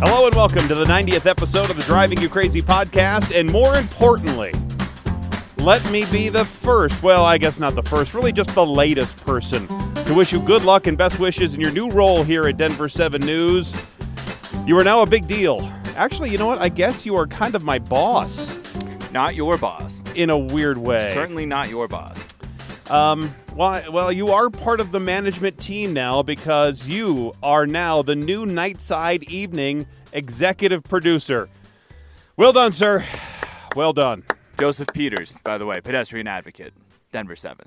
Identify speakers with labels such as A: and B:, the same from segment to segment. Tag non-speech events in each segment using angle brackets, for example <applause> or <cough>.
A: Hello and welcome to the 90th episode of the Driving You Crazy podcast. And more importantly, let me be the first, well, I guess not the first, really just the latest person to wish you good luck and best wishes in your new role here at Denver 7 News. You are now a big deal. Actually, you know what? I guess you are kind of my boss
B: Not your boss.
A: in a weird way.
B: Certainly not your boss.
A: Um, well, well, you are part of the management team now because you are now the new Nightside Evening executive producer. Well done, sir. Well done.
B: Joseph Peters, by the way, pedestrian advocate, Denver 7.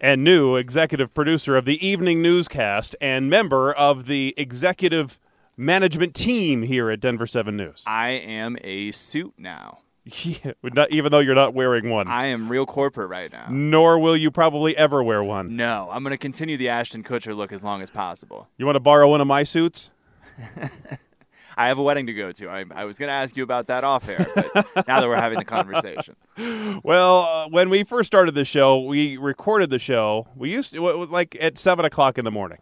A: And new executive producer of the evening newscast and member of the executive management team here at Denver 7 News.
B: I am a suit now.
A: Yeah, not- even though you're not wearing one.
B: I am real corporate right now.
A: Nor will you probably ever wear one.
B: No, I'm going to continue the Ashton Kutcher look as long as possible.
A: You want to borrow one of my suits? <laughs>
B: I have a wedding to go to. I, I was going to ask you about that off air, but <laughs> now that we're having the conversation.
A: Well, uh, when we first started the show, we recorded the show. We used to, like at 7 o'clock in the morning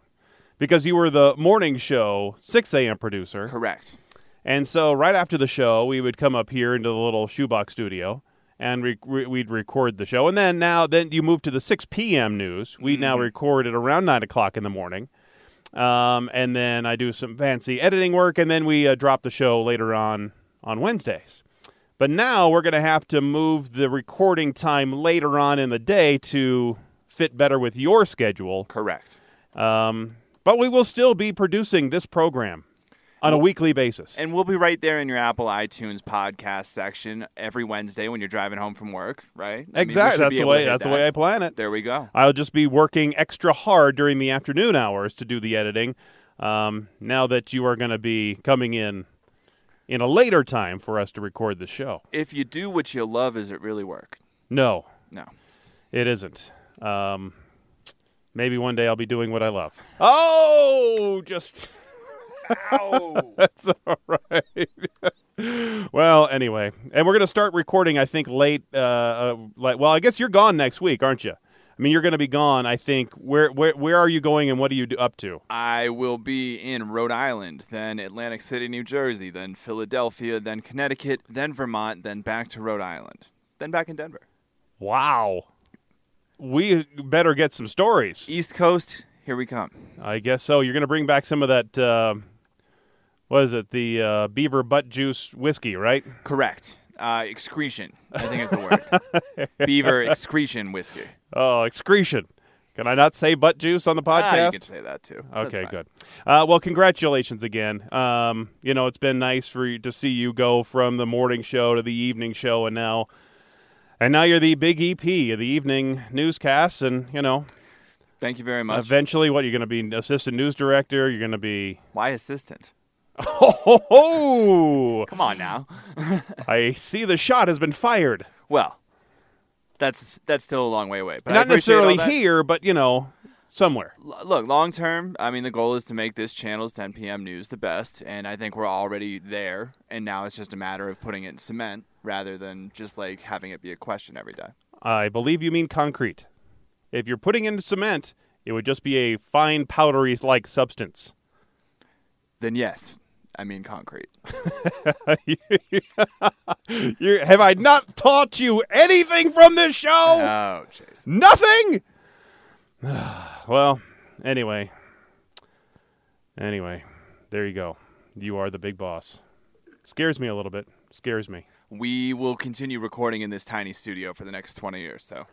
A: because you were the morning show 6 a.m. producer.
B: Correct.
A: And so right after the show, we would come up here into the little shoebox studio and re- re- we'd record the show. And then now, then you move to the 6 p.m. news. We now record it around 9 o'clock in the morning. Um, and then I do some fancy editing work, and then we uh, drop the show later on on Wednesdays. But now we're going to have to move the recording time later on in the day to fit better with your schedule.
B: Correct.
A: Um, but we will still be producing this program on a weekly basis.
B: And we'll be right there in your Apple iTunes podcast section every Wednesday when you're driving home from work, right? I
A: exactly. That's the way. That's the way I plan it.
B: There we go.
A: I'll just be working extra hard during the afternoon hours to do the editing. Um, now that you are going to be coming in in a later time for us to record the show.
B: If you do what you love, is it really work?
A: No,
B: No.
A: it isn't. Um, maybe one day I'll be doing what I love. Oh, just.
B: Ow. <laughs>
A: That's all right. well, anyway, and we're going to start recording. I think late. Uh, uh, like, well, I guess you're gone next week, aren't you? I mean, you're going to be gone. I think. Where, where, where are you going, and what are you up to?
B: I will be in Rhode Island, then Atlantic City, New Jersey, then Philadelphia, then Connecticut, then Vermont, then back to Rhode Island, then back in Denver.
A: Wow. We better get some stories.
B: East Coast, here we come.
A: I guess so. You're going to bring back some of that. Uh, what is it? The uh, beaver butt juice whiskey, right?
B: Correct. Uh, excretion, I think is the word. <laughs> Beaver excretion whiskey.
A: Oh, excretion. Can I not say butt juice on the
B: Ah, you
A: podcast?
B: can say that too.
A: Okay, good. Uh, well, congratulations again. Um, you know, it's been nice for you to see you go from the morning show to the evening show, and now, and now you're the big EP of the evening newscasts, and you know,
B: Thank you very much.
A: eventually, what you're going to be assistant news director. You're going to be.
B: Why assistant?
A: Oh, ho, ho!
B: Come on now. <laughs>
A: I see the shot has been fired.
B: well, that's that's still a long way away. But
A: Not necessarily here, but you know, somewhere.
B: L- look, long term, I mean, the goal is to make this channel's 10 p.m. news the best, and I think we're already there. And now it's just a matter of putting it in cement rather than just like having it be a question every day.
A: I believe you mean concrete. If you're putting in cement, it would just be a fine powdery like substance.
B: Then yes, I mean concrete. <laughs>
A: you, have I not taught you anything from this show?
B: Oh, jeez.
A: Nothing. <sighs> well, anyway, anyway, there you go. You are the big boss. Scares me a little bit. Scares me.
B: We will continue recording in this tiny studio for the next 20 years. So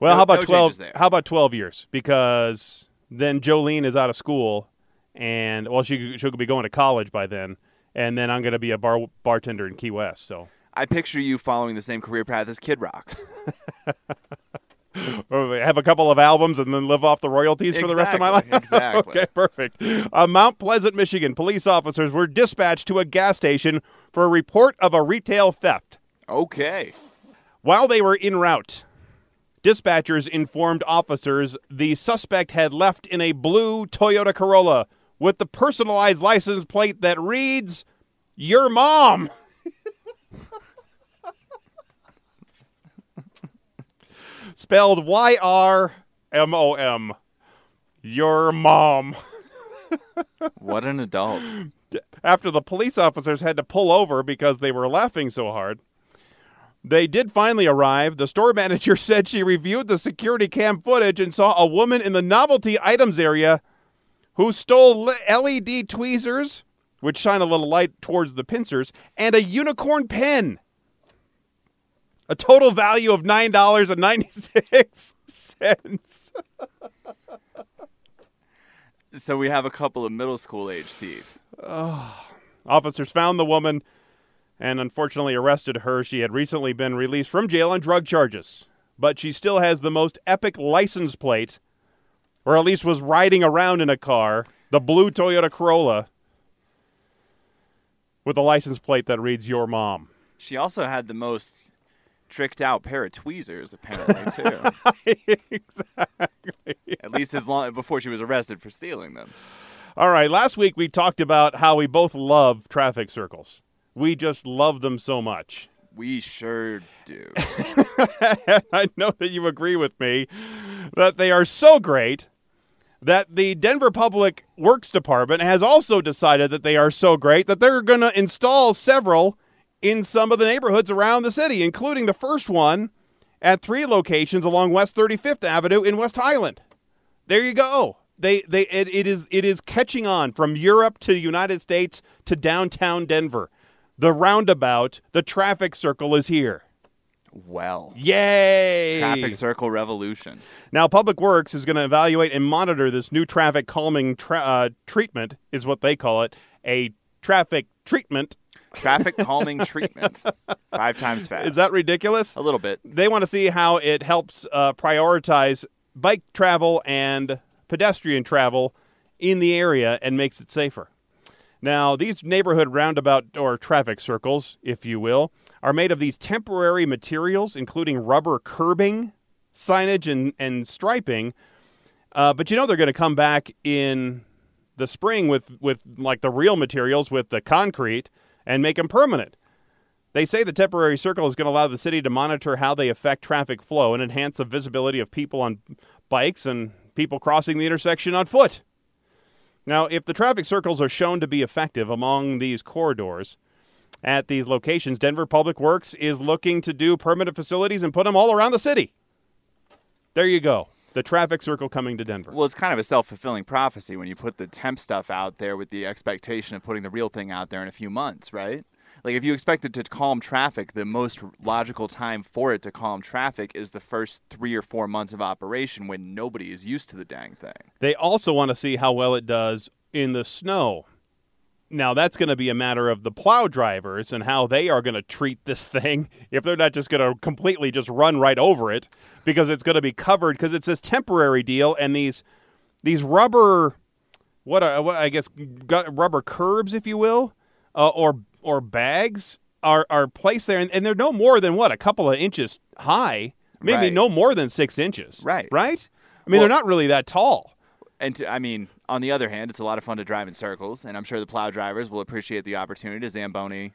A: Well,
B: No-
A: how about
B: no
A: twelve?
B: changes.
A: How about twelve years? Because then Jolene is out of school, and well, she she'll be going to college by then, and then I'm going to be a bar bartender in Key West. So
B: I picture you following the same career path as Kid Rock. <laughs> <laughs>
A: Have a couple of albums and then live off the royalties for the rest of my life.
B: Exactly, <laughs> exactly.
A: okay, perfect. Uh, Mount Pleasant, Michigan, police officers were dispatched to a gas station for a report of a retail theft.
B: Okay.
A: While they were en route, dispatchers informed officers the suspect had left in a blue Toyota Corolla with the personalized license plate that reads, Your mom. <laughs> Spelled Y R M O M. Your mom. <laughs>
B: What an adult.
A: After the police officers had to pull over because they were laughing so hard. They did finally arrive. The store manager <laughs> said she reviewed the security cam footage and saw a woman in the novelty items area who stole LED tweezers, which shine a little light towards the pincers, and a unicorn pen. A total value of $9.96. <laughs>
B: So we have a couple of middle school age thieves.
A: Oh, officers found the woman and unfortunately arrested her. She had recently been released from jail on drug charges, but she still has the most epic license plate, or at least was riding around in a car, the blue Toyota Corolla, with a license plate that reads "Your Mom."
B: She also had the most tricked out pair of tweezers, apparently <laughs> too.
A: exactly.
B: At least as long before she was arrested for stealing them.
A: All right. Last week we talked about how we both love traffic circles. We just love them so much.
B: We sure do. <laughs>
A: I know that you agree with me that they are so great that the Denver Public Works Department has also decided that they are so great that they're going to install several in some of the neighborhoods around the city, including the first one at three locations along West 35th Avenue in West Highland. There you go. They they it, it is it is catching on from Europe to the United States to downtown Denver. The roundabout, the traffic circle is here.
B: Well.
A: Yay!
B: Traffic circle revolution.
A: Now, Public Works is going to evaluate and monitor this new traffic calming tra- uh, treatment, is what they call it, a traffic treatment.
B: Traffic calming <laughs> treatment. Five times fast.
A: Is that ridiculous?
B: a little bit?
A: They want to see how it helps uh, prioritize bike travel and pedestrian travel in the area and makes it safer. Now, these neighborhood roundabout or traffic circles, if you will, are made of these temporary materials, including rubber curbing, signage, and, and striping. Uh, but you know they're going to come back in the spring with, with like the real materials, with the concrete, and make them permanent. They say the temporary circle is going to allow the city to monitor how they affect traffic flow and enhance the visibility of people on bikes and people crossing the intersection on foot. Now, if the traffic circles are shown to be effective among these corridors at these locations, Denver Public Works is looking to do permanent facilities and put them all around the city. There you go. The traffic circle coming to Denver.
B: Well, it's kind of a self fulfilling prophecy when you put the temp stuff out there with the expectation of putting the real thing out there in a few months, right? Like, if you expect it to calm traffic, the most logical time for it to calm traffic is the first three or four months of operation when nobody is used to the dang thing.
A: They also want to see how well it does in the snow. Now, that's going to be a matter of the plow drivers and how they are going to treat this thing <laughs> if they're not just going to completely just run right over it because it's going to be covered because it's this temporary deal and these these rubber what, are, what I guess gu- rubber curbs if you will uh, or or bags are are placed there and, and they're no more than what a couple of inches high maybe
B: Right.
A: no more than 6 inches
B: Right.
A: right I mean
B: Well-
A: they're not really that tall
B: And to, I mean, on the other hand, it's a lot of fun to drive in circles, and I'm sure the plow drivers will appreciate the opportunity to Zamboni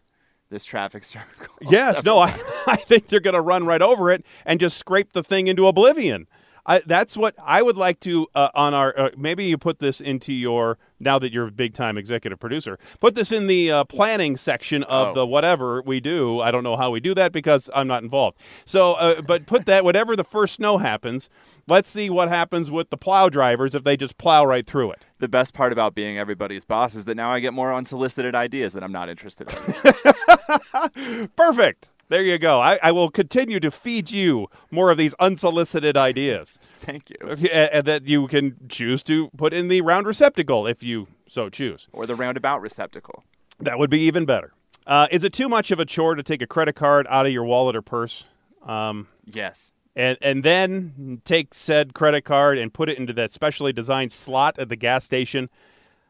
B: this traffic <laughs> circle.
A: Yes, no, I, <laughs> I think they're going to run right over it and just scrape the thing into oblivion. I, that's what I would like to uh, on our. Uh, maybe you put this into your now that you're a big time executive producer. Put this in the uh, planning section of
B: Oh.
A: the whatever we do. I don't know how we do that because I'm not involved. So, uh, but put that whatever the first snow happens. Let's see what happens with the plow drivers if they just plow right through it.
B: The best part about being everybody's boss is that now I get more unsolicited ideas that I'm not interested in. <laughs>
A: Perfect. There you go. I, I will continue to feed you more of these unsolicited ideas. <laughs>
B: Thank you.
A: If you- uh, uh, that you can choose to put in the round receptacle if you so choose.
B: Or the roundabout receptacle.
A: That would be even better. Uh, is it too much of a chore to take a credit card out of your wallet or purse, um,
B: Yes.
A: And and then take said credit card and put it into that specially designed slot at the gas station,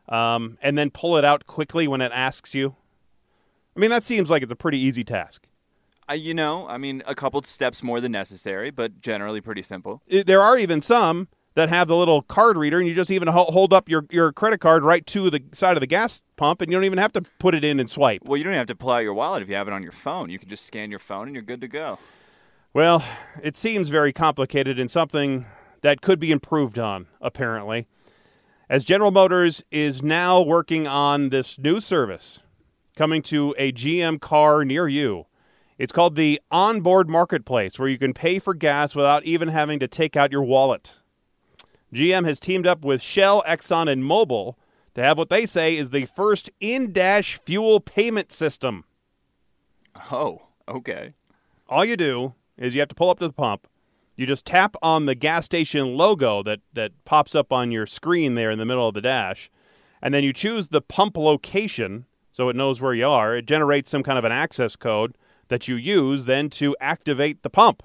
A: um, and then pull it out quickly when it asks you? I mean, that seems like it's a pretty easy task.
B: I, you know, I mean, a couple steps more than necessary, but generally pretty simple.
A: There are even some that have the little card reader, and you just even hold up your, your credit card right to the side of the gas pump, and you don't even have to put it in and swipe.
B: Well, you don't even have to pull out your wallet if you have it on your phone. You can just scan your phone and you're good to go.
A: Well, it seems very complicated and something that could be improved on, apparently. as General Motors is now working on this new service coming to a GM car near you. It's called the Onboard Marketplace, where you can pay for gas without even having to take out your wallet. GM has teamed up with Shell, Exxon, and Mobil to have what they say is the first in dash fuel payment system.
B: Oh, okay.
A: All you do is you have to pull up to the pump. You just tap on the gas station logo that, that pops up on your screen there in the middle of the dash, and then you choose the pump location so it knows where you are. It generates some kind of an access code that you use then to activate the pump.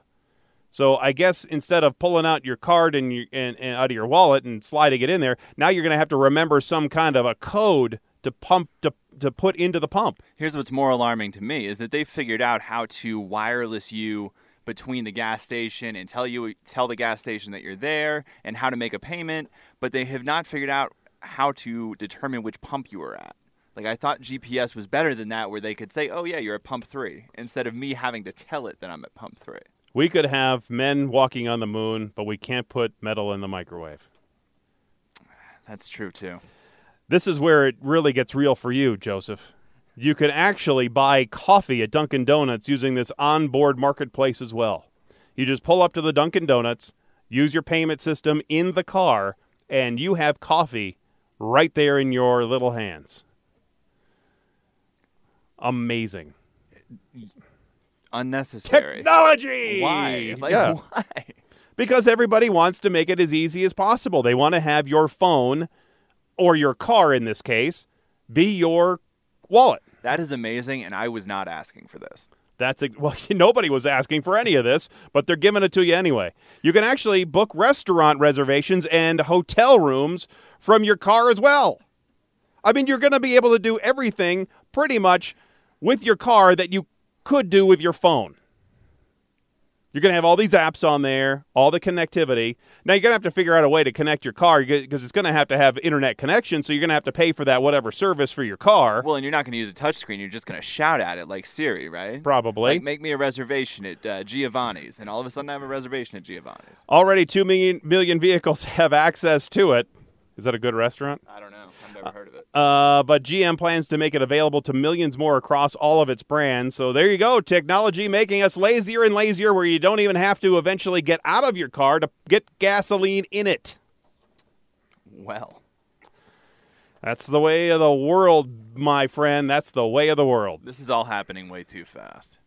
A: So I guess instead of pulling out your card and, and, and out of your wallet and sliding it in there, now you're going to have to remember some kind of a code to pump to to put into the pump.
B: Here's what's more alarming to me is that they figured out how to wireless you between the gas station and tell you tell the gas station that you're there and how to make a payment, but they have not figured out how to determine which pump you are at. Like I thought GPS was better than that where they could say, "Oh yeah, you're at pump 3," instead of me having to tell it that I'm at pump 3.
A: We could have men walking on the moon, but we can't put metal in the microwave.
B: That's true too.
A: This is where it really gets real for you, Joseph. You can actually buy coffee at Dunkin' Donuts using this onboard marketplace as well. You just pull up to the Dunkin' Donuts, use your payment system in the car, and you have coffee right there in your little hands. Amazing.
B: Unnecessary.
A: Technology!
B: Why? Like
A: yeah.
B: why?
A: Because everybody wants to make it as easy as possible. They want to have your phone, or your car in this case, be your wallet.
B: That is amazing and I was not asking for this.
A: That's a, <laughs> well, <laughs> nobody was asking for any of this, but they're giving it to you anyway. You can actually book restaurant reservations and hotel rooms from your car as well. I mean, you're going to be able to do everything pretty much with your car that you could do with your phone. You're going to have all these apps on there, all the connectivity. Now you're going to have to figure out a way to connect your car because it's going to have to have internet connection. So you're going to have to pay for that whatever service for your car.
B: Well, and you're not going to use a touchscreen. You're just going to shout at it like Siri, right?
A: Probably.
B: Like, make me a reservation at uh, Giovanni's, and all of a sudden I have a reservation at Giovanni's.
A: Already two million million vehicles <laughs> have access to it. Is that a good restaurant?
B: I don't know. Never heard of it.
A: Uh, but GM plans to make it available to millions more across all of its brands. So there you go. Technology making us lazier and lazier where you don't even have to eventually get out of your car to get gasoline in it.
B: Well,
A: That's the way of the world, my friend. That's the way of the world.
B: this is all happening way too fast.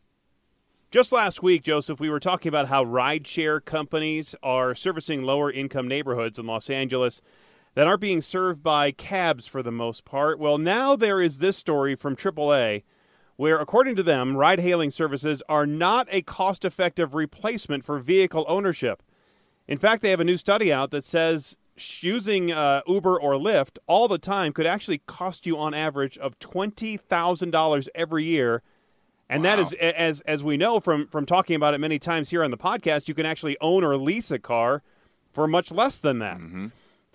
A: Just last week, Joseph, we were talking about how rideshare companies are servicing lower income neighborhoods in Los Angeles that aren't being served by cabs for the most part. Well, now there is this story from AAA where, according to them, ride hailing services are not a cost effective replacement for vehicle ownership. In fact, they have a new study out that says using uh, Uber or Lyft all the time could actually cost you on average of $20,000 every year. And that
B: Wow.
A: is, a- as as we know from from talking about it many times here on the podcast, you can actually own or lease a car for much less than that.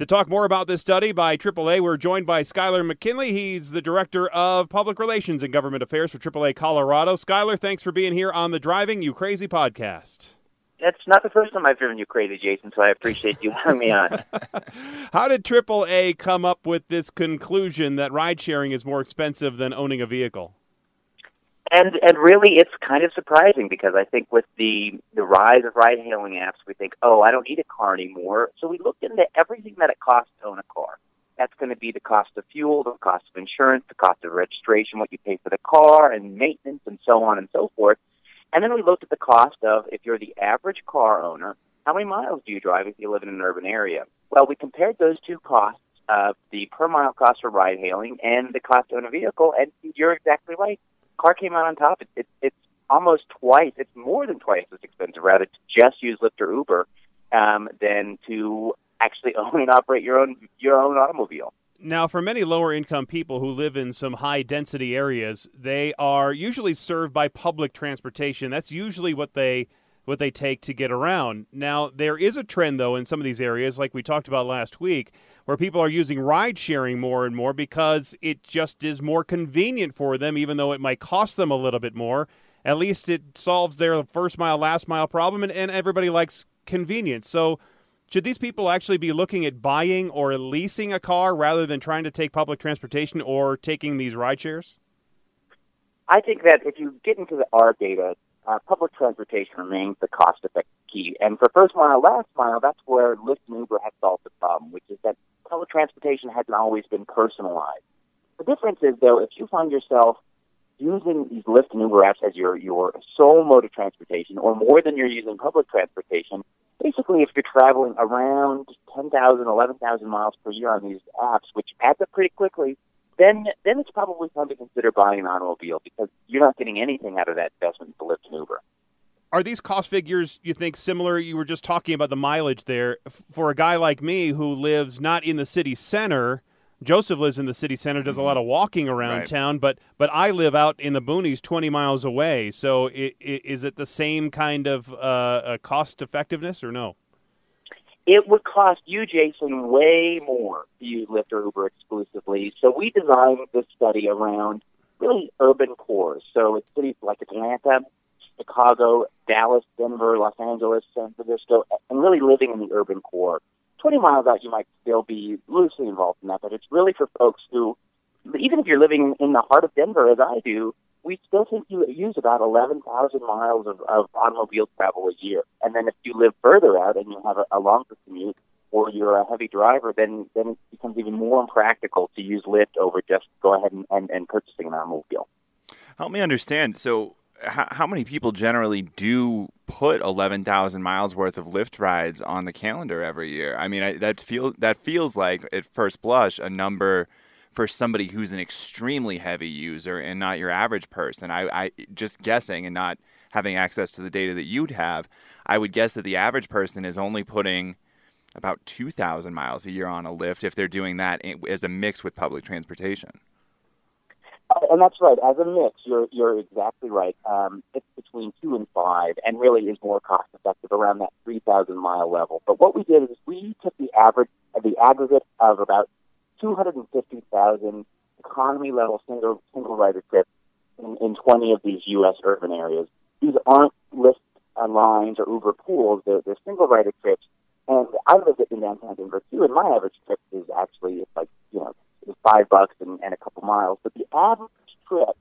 A: To talk more about this study by AAA, we're joined by Skyler McKinley. He's the Director of Public Relations and Government Affairs for AAA Colorado. Skyler, thanks for being here on the Driving You Crazy podcast.
C: It's not the first time I've driven you crazy, Jason, so I appreciate you having me on. <laughs>
A: How did AAA come up with this conclusion that ride sharing is more expensive than owning a vehicle?
C: And and really it's kind of surprising because I think with the the rise of ride hailing apps we think, oh, I don't need a car anymore. So we looked into everything that it costs to own a car. That's going to be the cost of fuel, the cost of insurance, the cost of registration, what you pay for the car, and maintenance, and so on and so forth. And then we looked at the cost of if you're the average car owner, how many miles do you drive if you live in an urban area? Well, we compared those two costs, uh, the per mile cost for ride hailing and the cost to own a vehicle, and you're exactly right. Car came out on top. It, it, it's almost twice. It's more than twice as expensive, rather, to just use Lyft or Uber um, than to actually <laughs> own and operate your own your own automobile.
A: Now, for many lower income people who live in some high density areas, they are usually served by public transportation. That's usually what they what they take to get around. Now, there is a trend though in some of these areas like we talked about last week where people are using ride sharing more and more because it just is more convenient for them even though it might cost them a little bit more. At least it solves their first mile last mile problem and, and everybody likes convenience. So Should these people actually be looking at buying or leasing a car rather than trying to take public transportation or taking these ride shares?
C: I think that if you get into the R data, uh, public transportation remains the cost-effective key. And for first mile, last mile, that's where Lyft and Uber have solved the problem, which is that public transportation hasn't always been personalized. The difference is, though, if you find yourself using these Lyft and Uber apps as your, your sole mode of transportation, or more than you're using public transportation, basically if you're traveling around 10,000, 11,000 miles per year on these apps, which adds up pretty quickly, then then it's probably time to consider buying an automobile because you're not getting anything out of that investment in Lyft and Uber.
A: Are these cost figures you think similar? You were just talking about the mileage there. For a guy like me who lives not in the city center, Joseph lives in the city center, does a lot of walking around
B: Right.
A: town, but but I live out in the boonies, twenty miles away. So i i is it the same kind of uh, uh, cost effectiveness or no?
C: It would cost you, Jason, way more to use Lyft or Uber exclusively. So we designed this study around really urban cores. So it's cities like Atlanta, Chicago, Dallas, Denver, Los Angeles, San Francisco, and really living in the urban core. 20 miles out, you might still be loosely involved in that, but it's really for folks who, even if you're living in the heart of Denver, as I do, we still think you use about 11,000 miles of, of automobile travel a year. And then if you live further out and you have a, a longer commute, or you're a heavy driver, then then it becomes even more impractical to use Lyft over just go ahead and, and, and purchasing an automobile.
B: Help me understand. So, h- how many people generally do put eleven thousand miles worth of Lyft rides on the calendar every year? I mean, I, that feel that feels like at first blush a number for somebody who's an extremely heavy user and not your average person. I, I just guessing and not having access to the data that you'd have, I would guess that the average person is only putting about 2,000 miles a year on a Lyft if they're doing that as a mix with public transportation.
C: Uh, And that's right. As a mix, you're you're exactly right. Um, it's between two and five, and really is more cost effective around that three thousand mile level. But what we did is we took the average, the aggregate of about two hundred and fifty thousand economy level single single rider trips in, in twenty of these U.S. urban areas. These aren't Lyft lines or Uber pools; they're, they're single rider trips. And I live in downtown Denver too, and my average trip is actually it's like you know five bucks and, and a couple miles. But the average trip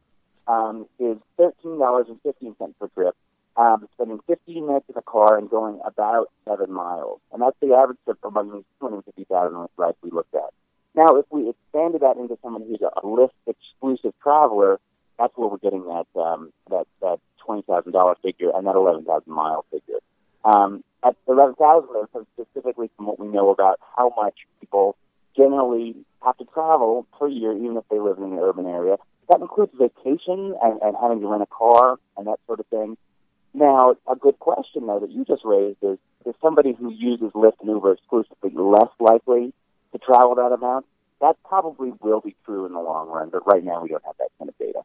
C: um, is thirteen dollars and fifteen cents per trip. Um, spending fifteen minutes in a car and going about seven miles, and that's the average trip among these two hundred fifty thousand rides we looked at. Now, if we expanded that into someone who's a Lyft exclusive traveler, that's where we're getting that um, that that twenty thousand dollar figure and that eleven thousand mile figure. Um, at eleven thousand, though, specifically from what we know about how much people generally have to travel per year, even if they live in an urban area. That includes vacation and, and having to rent a car and that sort of thing. Now, a good question though that you just raised is: Is somebody who uses Lyft and Uber exclusively less likely to travel that amount? That probably will be true in the long run, but right now we don't have that kind of data.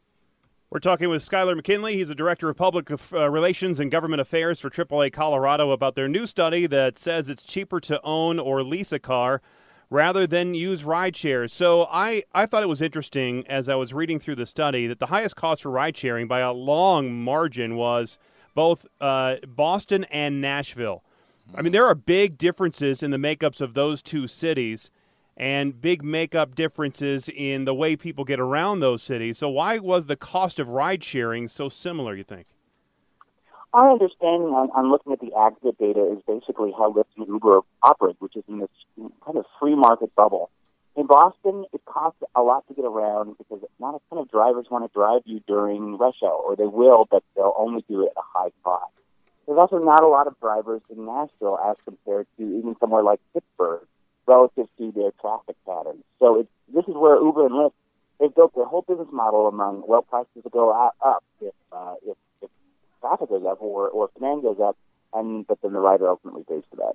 A: We're talking with Skyler McKinley. He's the Director of Public uh, Relations and Government Affairs for AAA Colorado about their new study that says it's cheaper to own or lease a car rather than use ride shares. So I, I thought it was interesting as I was reading through the study that the highest cost for ride sharing by a long margin was both uh, Boston and Nashville. I mean, there are big differences in the makeups of those two cities and big makeup differences in the way people get around those cities. So, why was the cost of ride sharing so similar, you think?
C: Our understanding on, on looking at the aggregate data is basically how Lyft and Uber operate, which is in this kind of free market bubble. In Boston, it costs a lot to get around because not a ton of drivers want to drive you during rush hour, or they will, but they'll only do it at a high cost. There's also not a lot of drivers in Nashville as compared to even somewhere like Pittsburgh relative to their traffic patterns. So it's, this is where Uber and Lyft, they've built their whole business model among, well, prices will go up if, uh, if, if traffic goes up or, or demand goes up, and but then the rider ultimately pays for that.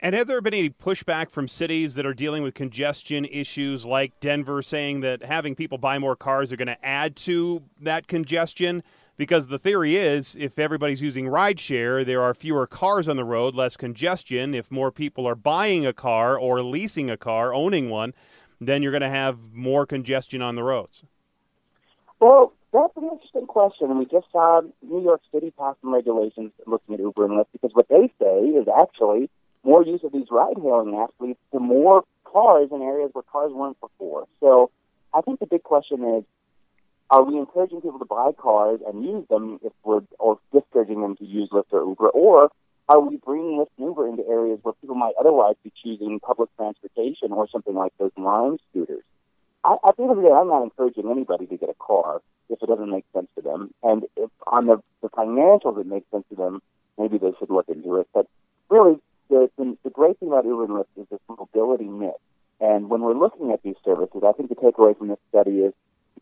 A: And has there been any pushback from cities that are dealing with congestion issues like Denver saying that having people buy more cars are going to add to that congestion? Because the theory is if everybody's using rideshare, there are fewer cars on the road, less congestion. If more people are buying a car or leasing a car, owning one, then you're going to have more congestion on the roads.
C: Well, that's an interesting question, and we just saw New York City pass some regulations looking at Uber and Lyft because what they say is actually more use of these ride-hailing apps leads to more cars in areas where cars weren't before. So I think the big question is, are we encouraging people to buy cars and use them if we're, or discouraging them to use Lyft or Uber, or are we bringing Lyft and Uber into areas where people might otherwise be choosing public transportation or something like those Lime scooters? I, at the end of the day, I'm not encouraging anybody to get a car if it doesn't make sense to them. And if on the, the financials it makes sense to them, maybe they should look into it. But really, the, the, the great thing about Uber and Lyft is this mobility myth. And when we're looking at these services, I think the takeaway from this study is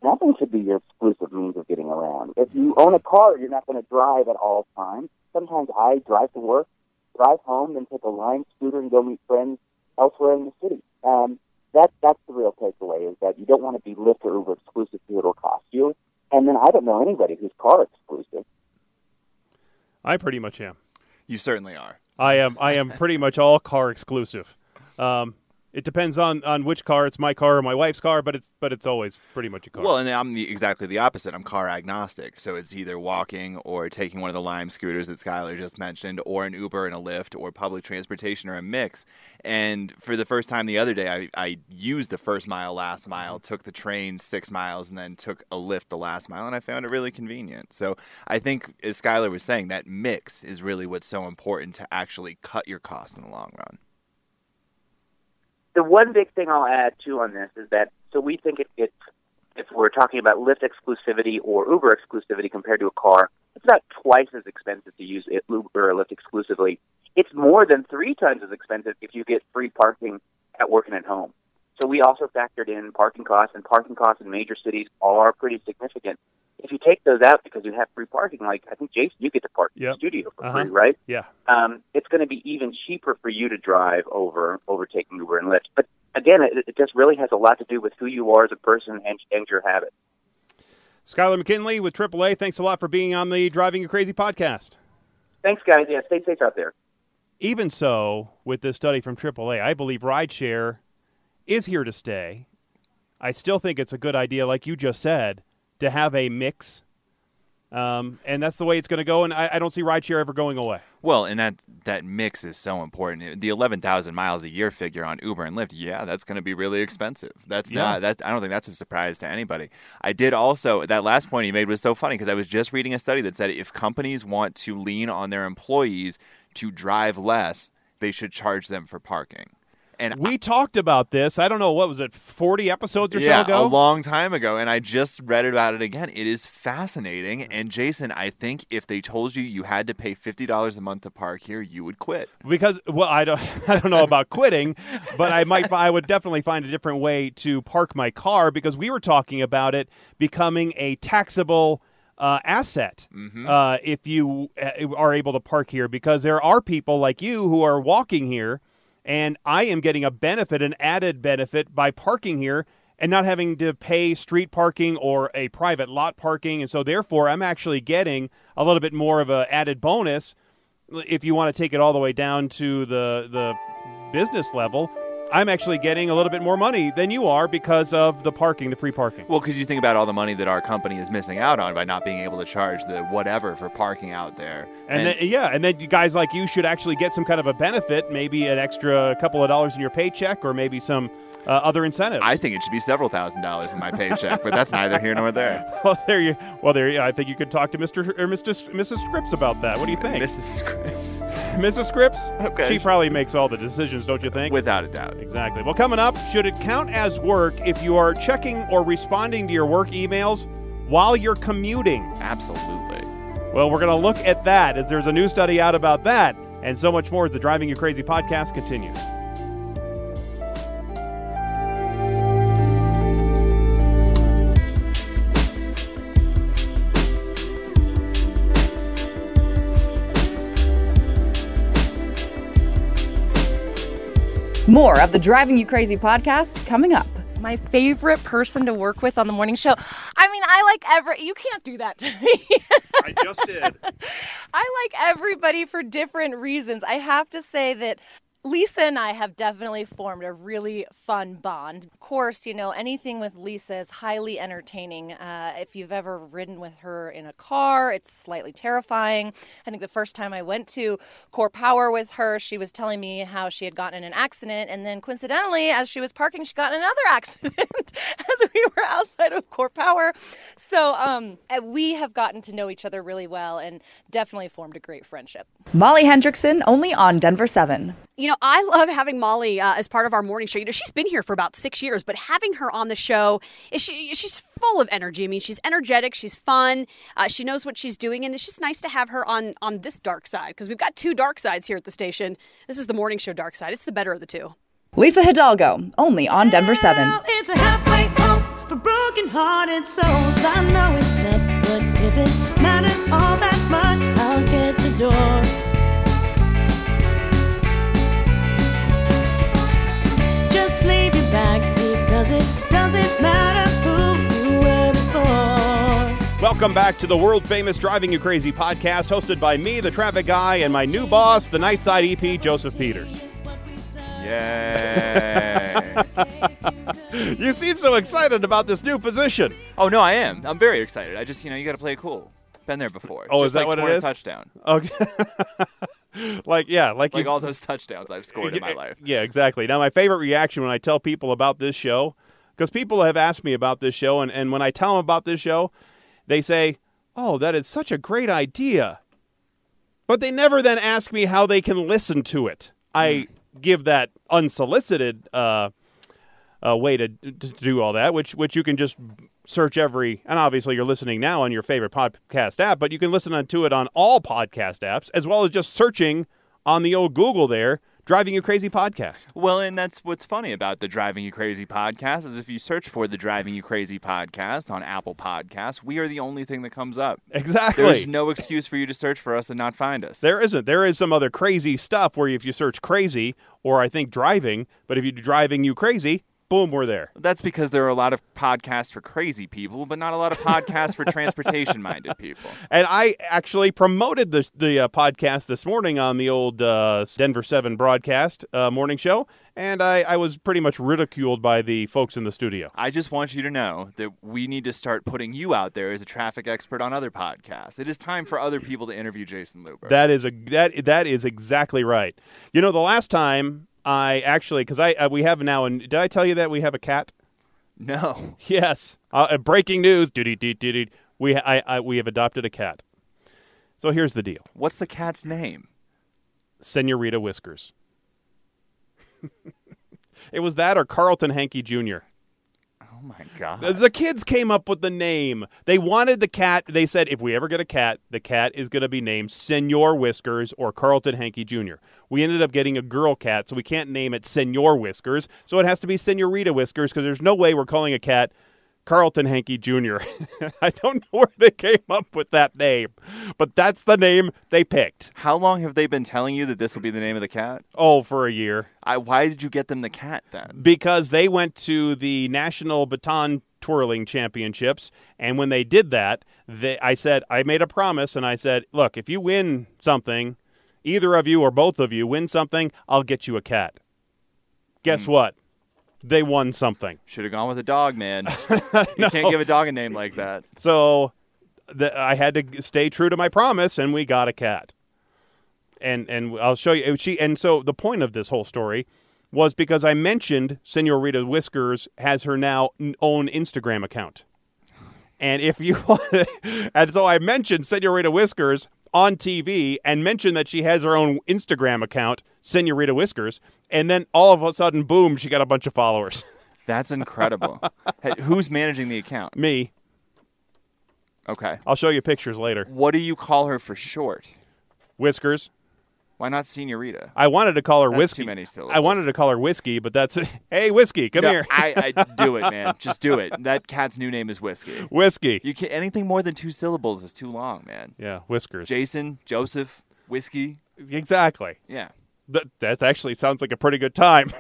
C: nothing should be your exclusive means of getting around. If you own a car, you're not going to drive at all times. Sometimes I drive to work, drive home, then take a Lime scooter and go meet friends elsewhere in the city. Um, that that's the real takeaway is that you don't want to be Lyft or Uber exclusive to it'll cost you. And then I don't know anybody who's car exclusive.
A: I pretty much am.
B: You certainly are.
A: I am. I am pretty much all car exclusive. Um, it depends on, on which car. It's my car or my wife's car, but it's but it's always pretty much a car.
B: Well, and I'm the, exactly the opposite. I'm car agnostic, so it's either walking or taking one of the Lime scooters that Skyler just mentioned, or an Uber and a Lyft, or public transportation, or a mix. And for the first time the other day, I, I used the first mile, last mm-hmm. mile, took the train six miles, and then took a Lyft the last mile, and I found it really convenient. So I think, as Skyler was saying, that mix is really what's so important to actually cut your costs in the long run
C: the one big thing I'll add too on this is that so we think it, it's if we're talking about Lyft exclusivity or Uber exclusivity compared to a car, it's about twice as expensive to use it, Uber or Lyft exclusively. It's more than three times as expensive if you get free parking at work and at home. So we also factored in parking costs, and parking costs in major cities are pretty significant if you take those out because you have free parking, like I think Jason, you get to park yep. in the studio for uh-huh. free, right?
A: Yeah.
C: Um, it's going to be even cheaper for you to drive over over taking Uber and Lyft. But again, it, it just really has a lot to do with who you are as a person and, and your habits.
A: Skyler McKinley with AAA, thanks a lot for being on the Driving You Crazy podcast.
C: Thanks, guys. Yeah, stay safe out there.
A: Even so, with this study from AAA, I believe rideshare is here to stay. I still think it's a good idea, like you just said to have a mix. Um, and that's the way it's going to go. And I, I, don't see rideshare ever going away.
B: Well, and that that mix is so important. The eleven thousand miles a year figure on Uber and Lyft, yeah, that's going to be really expensive. That's yeah. not that. I don't think that's a surprise to anybody. I did also that last point he made was so funny because I was just reading a study that said if companies want to lean on their employees to drive less, they should charge them for parking.
A: And we I, talked about this. I don't know what was it, forty episodes or
B: yeah,
A: so ago.
B: a long time ago, and I just read about it again. It is fascinating. And Jason, I think if they told you you had to pay fifty dollars a month to park here, you would quit.
A: Because well, I don't, <laughs> I don't know about quitting, but I might, I would definitely find a different way to park my car because we were talking about it becoming a taxable. Uh, asset mm-hmm. uh, if you uh, are able to park here because there are people like you who are walking here and I am getting a benefit, an added benefit by parking here and not having to pay street parking or a private lot parking. And so, therefore, I'm actually getting a little bit more of an added bonus if you want to take it all the way down to the, the business level. I'm actually getting a little bit more money than you are because of the parking, the free parking.
B: Well, because you think about all the money that our company is missing out on by not being able to charge the whatever for parking out there.
A: And, and then, yeah, and then you guys like you should actually get some kind of a benefit, maybe an extra couple of dollars in your paycheck, or maybe some uh, other incentives.
B: I think it should be several thousand dollars in my paycheck, but that's neither here nor there. <laughs>
A: Well, there you. Well, there. You, I think you could talk to Mr. or Mr. Mrs. Scripps about that. What do you think,
B: Mrs. Scripps? <laughs>
A: Mrs. Scripps.
B: Okay.
A: She probably makes all the decisions, don't you think?
B: Without a doubt.
A: Exactly. Well, coming up, should it count as work if you are checking or responding to your work emails while you're commuting?
B: Absolutely.
A: Well, we're going to look at that as there's a new study out about that, and so much more as the Driving You Crazy podcast continues.
D: More of the Driving You Crazy podcast coming up.
E: My favorite person to work with on the morning show. I mean, I like every. You can't do that to me.
A: I just did. <laughs>
E: I like everybody for different reasons. I have to say that Lisa and I have definitely formed a really fun bond. Of course, you know, anything with Lisa is highly entertaining. Uh, if you've ever ridden with her in a car, it's slightly terrifying. I think the first time I went to Core Power with her, she was telling me how she had gotten in an accident, and then coincidentally, as she was parking, she got in another <laughs> accident <laughs> as we were outside of Core Power. So um, uh, we have gotten to know each other really well and definitely formed a great friendship.
D: Molly Hendrickson, only on Denver 7.
F: You know, I love having Molly uh, as part of our morning show. You know, she's been here for about six years, but having her on the show, is she, she's full of energy. I mean, she's energetic, she's fun, uh, she knows what she's doing, and it's just nice to have her on on this dark side because we've got two dark sides here at the station. This is the morning show dark side. It's the better of the two.
D: Lisa Hidalgo, only on Denver 7.
G: Well, it's a halfway home for broken-hearted souls. I know it's tough, but if it matters all that much, I'll get the door. Just leave your bags because it doesn't matter who you were before.
A: Welcome back to the world famous Driving You Crazy podcast, hosted by me, the traffic guy, and my new boss, the Nightside EP, Joseph Peters.
B: Yay. <laughs>
A: You seem so excited about this new position.
B: oh, no, I am. I'm very excited. I just, you know, you got to play it cool. Been there before.
A: Oh,
B: Just
A: is that
B: like
A: what it
B: scoring a touchdown.
A: Okay. <laughs> <laughs> like, yeah, like,
B: Like
A: you,
B: all those touchdowns I've scored in my <laughs> life.
A: Yeah, exactly. Now, my favorite reaction when I tell people about this show, because people have asked me about this show, and, and when I tell them about this show, they say, Oh, that is such a great idea. But they never then ask me how they can listen to it. I give that unsolicited uh, uh, way to, to do all that, which which you can just search every, and obviously you're listening now on your favorite podcast app, but you can listen to it on all podcast apps, as well as just searching on the old Google there, Driving You Crazy Podcast.
B: Well, and that's what's funny about the Driving You Crazy podcast is if you search for the Driving You Crazy podcast on Apple Podcasts, we are the only thing that comes up.
A: Exactly.
B: There's no excuse for you to search for us and not find us.
A: There isn't. There is some other crazy stuff where if you search crazy or I think driving, but if you do driving you crazy, boom, we're there.
B: That's because there are a lot of podcasts for crazy people, but not a lot of podcasts for <laughs> transportation-minded people.
A: And I actually promoted the the uh, podcast this morning on the old uh, Denver Seven broadcast uh, morning show, and I, I was pretty much ridiculed by the folks in the studio.
B: I just want you to know that we need to start putting you out there as a traffic expert on other podcasts. It is time for other people to interview Jason Luber.
A: That is a that that is exactly right. You know, the last time I actually because I uh, we have now, and did I tell you that we have a cat?
B: no. <laughs>
A: Yes. Uh, uh, breaking news. We I, I we have adopted a cat. So here's the deal.
B: What's the cat's name?
A: Senorita Whiskers. <laughs> it was that or Carlton Hankey Jr.
B: Oh my god.
A: The- kids came up with the name. They wanted the cat. They said, if we ever get a cat, the cat is going to be named Senor Whiskers or Carlton Hankey Jr. We ended up getting a girl cat, so we can't name it Senor Whiskers. So it has to be Senorita Whiskers because there's no way we're calling a cat Carlton Hankey Jr. <laughs> I don't know where they came up with that name, but that's the name they picked.
B: How long have they been telling you that this will be the name of the cat?
A: Oh, for a year.
B: I, why did you get them the cat then?
A: because they went to the national baton twirling championships and when they did that they, i said i made a promise and i said look if you win something either of you or both of you win something i'll get you a cat guess hmm. what they won something
B: Should have gone with a dog, man. <laughs> You can't give a dog a name like that.
A: so the, i had to stay true to my promise and we got a cat and and i'll show you she and so the point of this whole story was because i mentioned senorita whiskers has her now own instagram account and if you <laughs> want and so i mentioned senorita whiskers on tv and mentioned that she has her own instagram account senorita whiskers and then all of a sudden boom she got a bunch of followers <laughs>
B: That's incredible. <laughs> hey, who's managing the account?
A: me
B: Okay.
A: i'll show you pictures later
B: What do you call her for short?
A: whiskers
B: Why not Senorita?
A: I wanted to call her
B: That's
A: whiskey.
B: too many syllables.
A: I wanted to call her whiskey, but that's <laughs> hey whiskey, come
B: No,
A: here,
B: I, I <laughs> do it, man. Just do it. That cat's new name is Whiskey.
A: whiskey.
B: You can anything more than two syllables is too long, man.
A: yeah, whiskers.
B: Jason, Joseph, Whiskey.
A: exactly.
B: Yeah.
A: That that actually sounds like a pretty good time.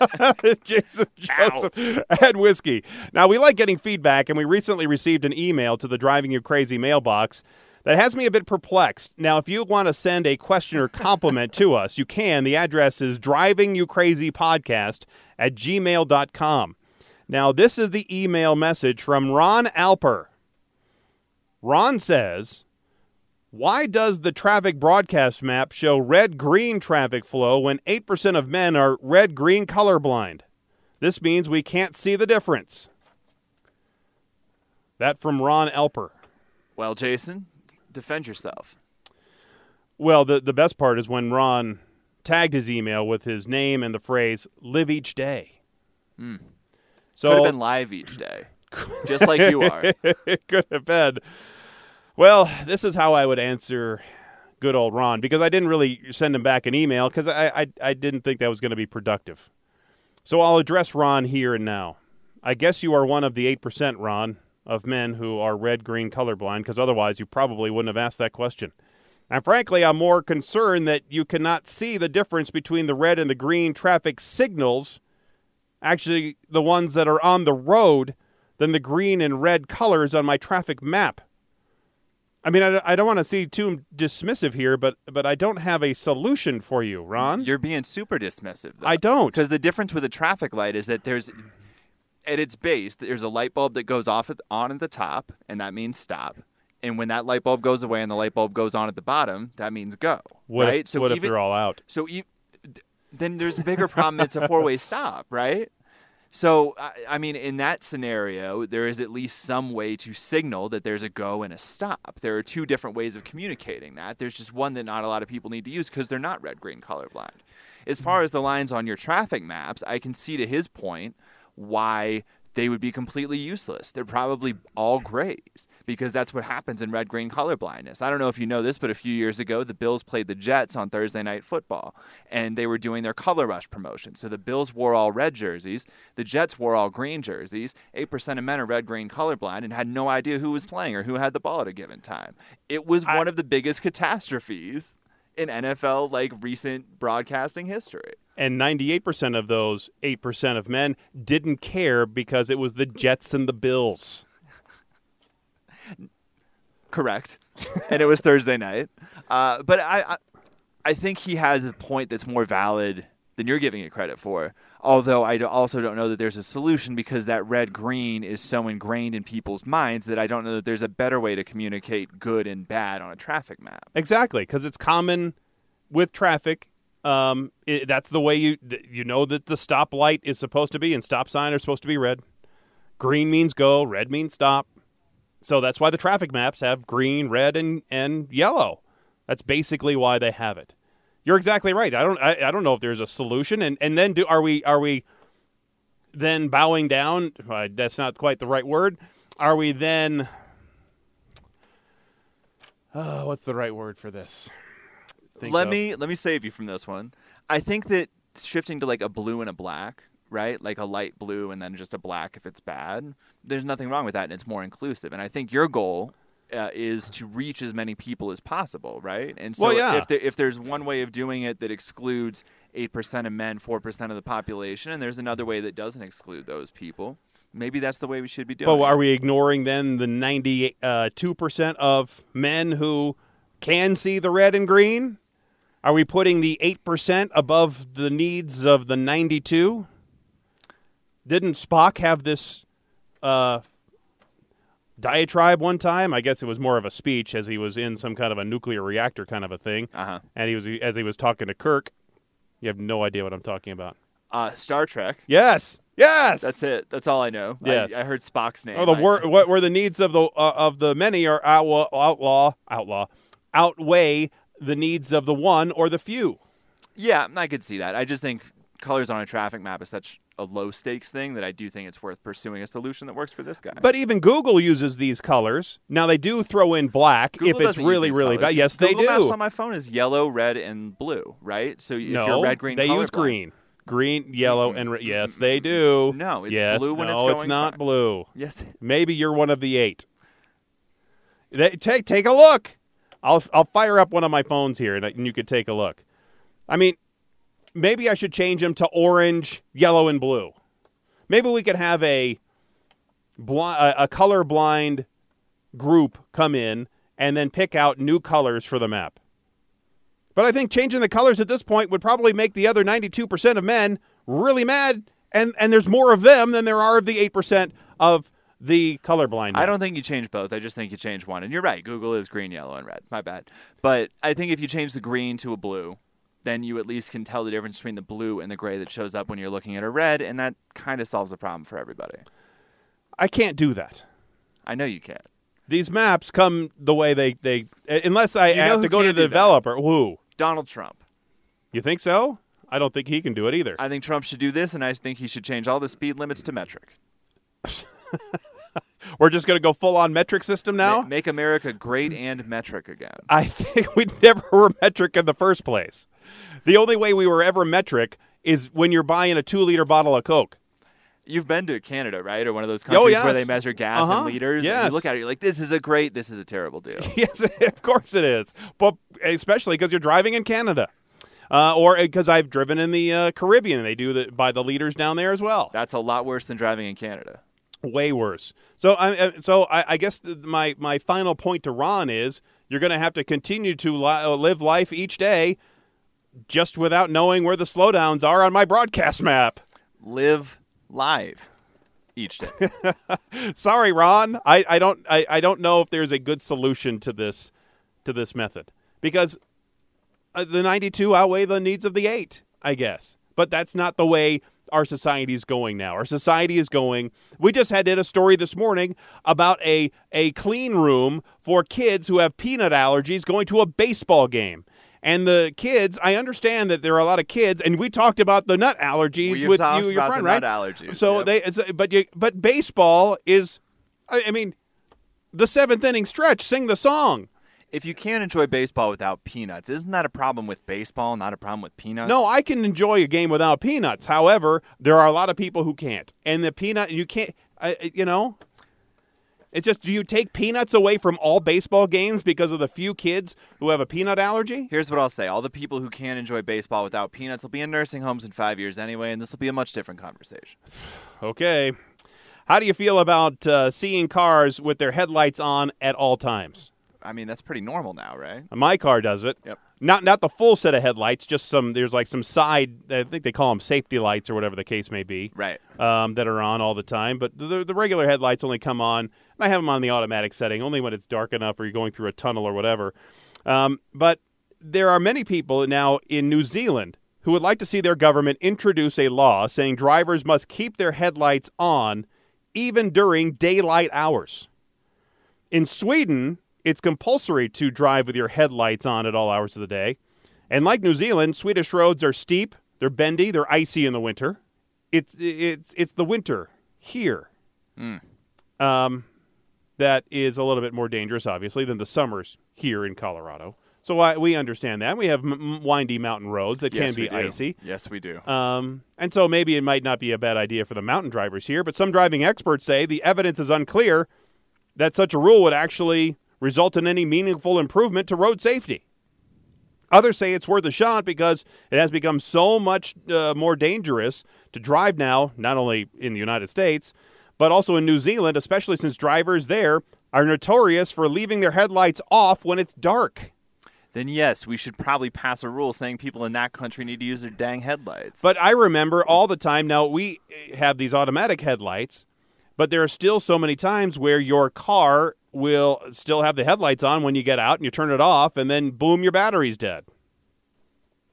A: <laughs> Jason Joseph and whiskey. Now we like getting feedback, and we recently received an email to the Driving You Crazy mailbox That has me a bit perplexed. Now, if you want to send a question or compliment to <laughs> us, you can. The address is driving you crazy podcast at gmail.com. Now, this is the email message from Ron Alper. Ron says, Why does the traffic broadcast map show red green traffic flow when 8% of men are red green colorblind? This means we can't see the difference. That from Ron Alper.
B: Well, Jason, defend yourself.
A: Well, the, the best part is when Ron tagged his email with his name and the phrase "live each day."
B: Hmm.
A: So
B: Could have been live each day, just like you are. <laughs>
A: it could have been. Well, this is how I would answer good old Ron because I didn't really send him back an email because I, I I didn't think that was going to be productive. So I'll address Ron here and now. I guess you are one of the eight percent, Ron, of men who are red green colorblind because otherwise you probably wouldn't have asked that question. And frankly, I'm more concerned that you cannot see the difference between the red and the green traffic signals, actually, the ones that are on the road, than the green and red colors on my traffic map. I mean, I, I don't want to seem too dismissive here, but but I don't have a solution for you, Ron.
B: You're being super dismissive. Though.
A: I don't.
B: Because the difference with a traffic light is that there's, at its base, there's a light bulb that goes off at, on at the top, and that means stop. And when that light bulb goes away and the light bulb goes on at the bottom, that means go.
A: What
B: right?
A: if,
B: so
A: what if
B: even,
A: they're all out?
B: So e- then there's a bigger problem. It's a four way stop, right? So I, I mean, in that scenario, there is at least some way to signal that there's a go and a stop. There are two different ways of communicating that. There's just one that not a lot of people need to use because they're not red green colorblind. As far as the lines on your traffic maps, I can see to his point why they would be completely useless. They're probably all grays because that's what happens in red green color blindness. I don't know if you know this, but a few years ago, the Bills played the Jets on Thursday Night Football, and they were doing their color rush promotion. So the Bills wore all red jerseys, the Jets wore all green jerseys. 8% of men are red green colorblind and had no idea who was playing or who had the ball at a given time. It was
A: I-
B: one of the biggest catastrophes in NFL like recent broadcasting history.
A: And 98% of those 8% of men didn't care because it was the Jets and the Bills.
B: Correct. and it was Thursday night. Uh, but I, I, I think he has a point that's more valid than you're giving it credit for. Although I also don't know that there's a solution because that red green is so ingrained in people's minds that I don't know that there's a better way to communicate good and bad on a traffic map.
A: Exactly, because it's common with traffic. Um, it, that's the way you you know that the stoplight is supposed to be, and stop sign are supposed to be red. Green means go, red means stop. So that's why the traffic maps have green, red, and and yellow. That's basically why they have it. You're exactly right. I don't I, I don't know if there's a solution, and and then do are we are we then bowing down? Uh, that's not quite the right word. Are we then? Uh, what's the right word for this? Think
B: let
A: of-
B: me let me save you from this one. I think that shifting to like a blue and a black, right? Like a light blue and then just a black if it's bad. There's nothing wrong with that, and it's more inclusive. And I think your goal uh, is to reach as many people as possible, right? And so
A: Well, yeah.
B: if there, if there's one way of doing it that excludes eight percent of men, four percent of the population, and there's another way that doesn't exclude those people, maybe that's the way we should be doing.
A: But
B: it.
A: are we ignoring then the ninety-two percent of men who can see the red and green? Are we putting the eight percent above the needs of the ninety-two? Didn't Spock have this uh, diatribe one time? I guess it was more of a speech as he was in some kind of a nuclear reactor kind of a thing,
B: Uh-huh.
A: and he was as he was talking to Kirk. You have no idea what I'm talking about.
B: Uh, Star Trek.
A: Yes, yes.
B: That's it. That's all I know. I-
A: Yes.
B: I, heard Spock's name.
A: Oh, the
B: I-
A: wor- what where the needs of the uh, of the many are outlaw, outlaw outlaw outweigh the needs of the one or the few.
B: Yeah, I could see that. I just think colors on a traffic map is such a low stakes thing that I do think it's worth pursuing a solution that works for this guy.
A: But even Google uses these colors. Now they do throw in black
B: Google
A: if it's really really
B: colors.
A: bad. Yes,
B: Google
A: they
B: Maps
A: do.
B: on my phone is yellow, red, and blue, right? So if
A: no,
B: you're red, green,
A: they use
B: colorblind-
A: green, green, yellow, and re- yes, they do.
B: No, it's
A: yes,
B: blue when
A: no,
B: it's
A: it's not blue.
B: Yes.
A: Maybe you're one of the eight. They, take take a look. I'll I'll fire up one of my phones here, and, and you could take a look. I mean, maybe I should change them to orange, yellow, and blue. Maybe we could have a a, a colorblind group come in and then pick out new colors for the map. But I think changing the colors at this point would probably make the other 92% of men really mad, and, and there's more of them than there are of the 8% of the colorblind.
B: I don't think you change both. I just think you change one. And you're right. Google is green, yellow, and red. My bad. But I think if you change the green to a blue, then you at least can tell the difference between the blue and the gray that shows up when you're looking at a red, and that kind of solves the problem for everybody.
A: I can't do that.
B: I know you can't.
A: These maps come the way they, they uh, unless I
B: You
A: have to go to the
B: that?
A: developer. Who?
B: Donald Trump.
A: You think so? I don't think he can do it either.
B: I think Trump should do this, and I think he should change all the speed limits to metric. <laughs>
A: We're just going to go full on metric system now?
B: Ma- make America great and metric again.
A: I think we never were metric in the first place. The only way we were ever metric is when you're buying a two liter bottle of Coke.
B: You've been to Canada, right? Or one of those countries
A: Oh, yes.
B: where they measure gas
A: Uh-huh.
B: in liters. and you look at it, you're like, this is a great, this is a terrible deal. <laughs>
A: yes, <laughs> of course it is. But especially because you're driving in Canada. Uh, or because I've driven in the uh, Caribbean, and they do the, by the liters down there as well.
B: That's a lot worse than driving in Canada.
A: Way worse. So I uh, so I, I guess my my final point to Ron is you're going to have to continue to li- uh, live life each day, just without knowing where the slowdowns are on my broadcast map.
B: Live live each day. <laughs>
A: Sorry, Ron. I, I don't I, I don't know if there's a good solution to this to this method because uh, the 92 outweigh the needs of the 8, I guess. But that's not the way our society is going now. Our society is going. We just had did a story this morning about a a clean room for kids who have peanut allergies going to a baseball game. And the kids, I understand that there are a lot of kids, and we talked about the nut allergies with you, your friend,
B: the
A: right?
B: nut allergies,
A: So
B: yep.
A: they, it's- but you, but baseball is, I, I mean, the seventh inning stretch. Sing the song.
B: If you can't enjoy baseball without peanuts, isn't that a problem with baseball, not a problem with peanuts?
A: No, I can enjoy a game without peanuts. However, there are a lot of people who can't, and the peanut you can't. You know, it's just do you take peanuts away from all baseball games because of the few kids who have a peanut allergy?
B: Here's what I'll say: all the people who can't enjoy baseball without peanuts will be in nursing homes in five years anyway, and this will be a much different conversation. <sighs>
A: Okay, how do you feel about uh, seeing cars with their headlights on at all times?
B: I mean, that's pretty normal now, right?
A: My car does it.
B: Yep.
A: Not not the full set of headlights, just some. There's like some side. I think they call them safety lights or whatever the case may be.
B: Right.
A: um, that are on all the time, but the, the regular headlights only come on. And I have them on the automatic setting only when it's dark enough or you're going through a tunnel or whatever. Um, but there are many people now in New Zealand who would like to see their government introduce a law saying drivers must keep their headlights on even during daylight hours. In Sweden, it's compulsory to drive with your headlights on at all hours of the day. And like New Zealand, Swedish roads are steep, they're bendy, they're icy in the winter. It's it's it's the winter here. Um, that is a little bit more dangerous, obviously, than the summers here in Colorado. So I, we understand that. We have m- windy mountain roads that
B: yes,
A: can be icy.
B: Yes, we do.
A: Um, and so maybe it might not be a bad idea for the mountain drivers here, but some driving experts say the evidence is unclear that such a rule would actually result in any meaningful improvement to road safety. Others say it's worth a shot because it has become so much uh, more dangerous to drive now, not only in the United States, but also in New Zealand, especially since drivers there are notorious for leaving their headlights off when it's dark.
B: then yes, we should probably pass a rule saying people in that country need to use their dang headlights.
A: But I remember all the time. Now we eh, have these automatic headlights, but there are still so many times where your car will still have the headlights on when you get out and you turn it off, and then boom, your battery's dead.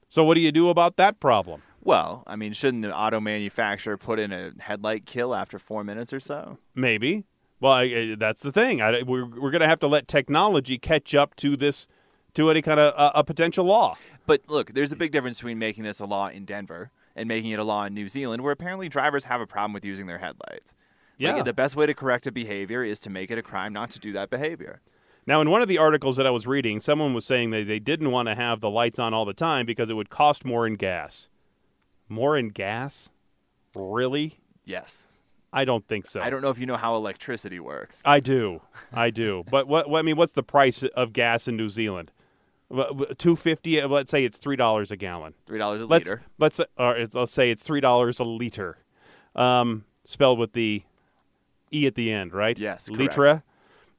A: So what do you do about that problem?
B: well, I mean, shouldn't the auto manufacturer put in a headlight kill after four minutes or so?
A: Maybe. Well, I, that's the thing. I, we're we're going to have to let technology catch up to this, to any kind of uh, a potential law.
B: But look, there's a big difference between making this a law in Denver and making it a law in New Zealand, where apparently drivers have a problem with using their headlights. Like,
A: Yeah.
B: the best way to correct a behavior is to make it a crime not to do that behavior.
A: Now, in one of the articles that I was reading, someone was saying that they didn't want to have the lights on all the time because it would cost more in gas. More in gas? Really?
B: Yes.
A: I don't think so.
B: I don't know if you know how electricity works.
A: I do. I do. but what, what? I mean, what's the price of gas in New Zealand? Two fifty. Let's say it's three dollars a gallon.
B: Three dollars a
A: Let's
B: liter.
A: let's or it's, let's say it's three dollars a liter, um, spelled with the e at the end, right?
B: Yes,
A: litra.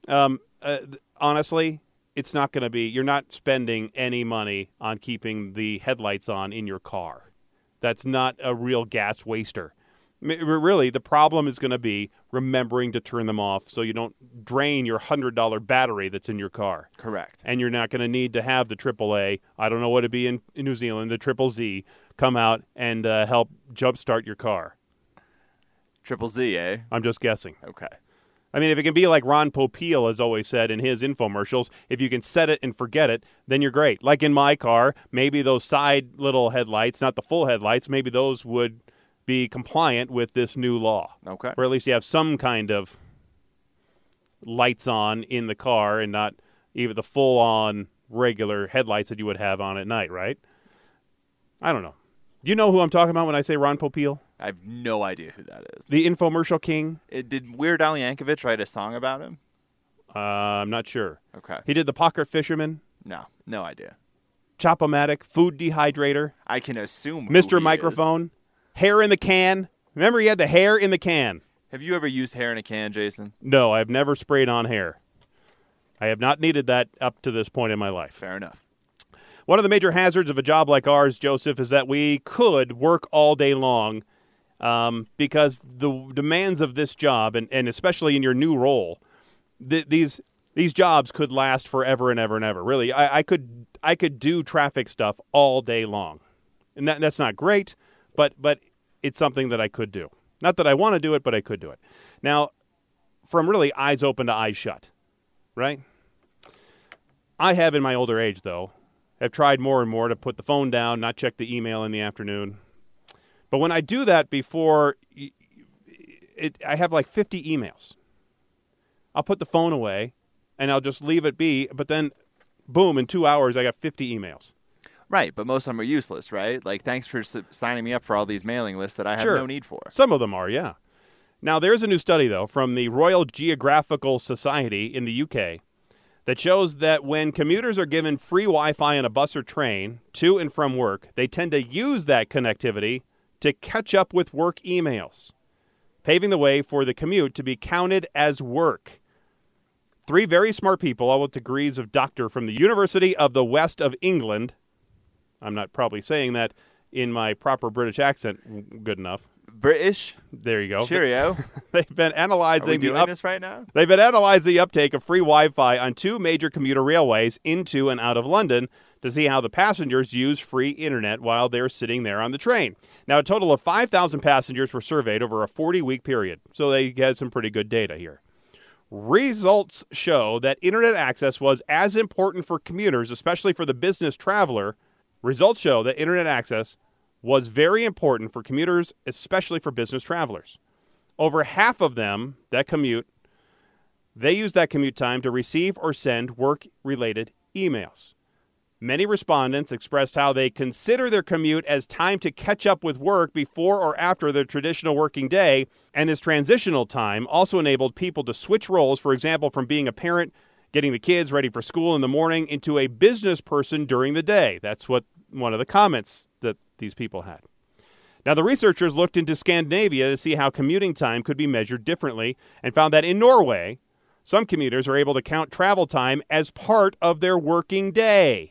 A: Um, uh, honestly, it's not going to be. You're not spending any money on keeping the headlights on in your car. That's not a real gas waster. Really, the problem is going to be remembering to turn them off so you don't drain your hundred dollar battery that's in your car
B: Correct.
A: and you're not going to need to have the AAA. I don't know what it'd be in, in New Zealand. The Triple Z come out and uh, help jumpstart your car.
B: Triple Z, eh?
A: I'm just guessing.
B: Okay.
A: I mean, if it can be like Ron Popeil has always said in his infomercials, if you can set it and forget it, then you're great. Like in my car, maybe those side little headlights, not the full headlights, maybe those would be compliant with this new law.
B: Okay.
A: Or at least you have some kind of lights on in the car and not even the full on regular headlights that you would have on at night, right? I don't know. You know who I'm talking about when I say Ron Popeil?
B: I have no idea who that is.
A: The infomercial king?
B: It, did Weird Al Yankovic write a song about him?
A: Uh, I'm not sure.
B: Okay.
A: He did the Pocket Fisherman,
B: No, no idea.
A: Chopomatic, Food Dehydrator,
B: I can assume.
A: Mr.
B: is.
A: Microphone, Hair in the Can. Remember, he had the hair in the can.
B: Have you ever used hair in a can, Jason?
A: No, I've never sprayed on hair. I have not needed that up to this point in my life.
B: Fair enough.
A: One of the major hazards of a job like ours, Joseph, is that we could work all day long um, because the demands of this job, and, and especially in your new role, th- these these jobs could last forever and ever and ever. Really, I, I could I could do traffic stuff all day long, and that, that's not great, but but it's something that I could do. Not that I want to do it, but I could do it. Now, from really eyes open to eyes shut, right? I have in my older age, though, have tried more and more to put the phone down, not check the email in the afternoon. But when I do that before, it, I have like 50 emails. I'll put the phone away and I'll just leave it be. But then, boom, in two hours, I got 50 emails.
B: Right, but most of them are useless, right? Like, thanks for signing me up for all these mailing lists that I have
A: Sure.
B: no need for.
A: Some of them are, yeah. Now, there's a new study, though, from the Royal Geographical Society in the UK that shows that when commuters are given free Wi Fi on a bus or train to and from work, they tend to use that connectivity to catch up with work emails, paving the way for the commute to be counted as work. Three very smart people, all with degrees of doctor from the University of the West of England. I'm not probably saying that in my proper British accent good enough.
B: British.
A: There you go.
B: Cheerio. <laughs>
A: They've been analyzing the up-
B: this right now?
A: They've been analyzing the uptake of free Wi-Fi on two major commuter railways into and out of London to see how the passengers use free internet while they're sitting there on the train. Now, a total of 5,000 passengers were surveyed over a 40-week period, so they had some pretty good data here. Results show that internet access was as important for commuters, especially for the business traveler. Results show that internet access was very important for commuters, especially for business travelers. Over half of them that commute, they use that commute time to receive or send work related emails. Many respondents expressed how they consider their commute as time to catch up with work before or after their traditional working day, and this transitional time also enabled people to switch roles, for example, from being a parent, getting the kids ready for school in the morning, into a business person during the day. That's what one of the comments that these people had. Now, the researchers looked into Scandinavia to see how commuting time could be measured differently and found that in Norway, some commuters are able to count travel time as part of their working day.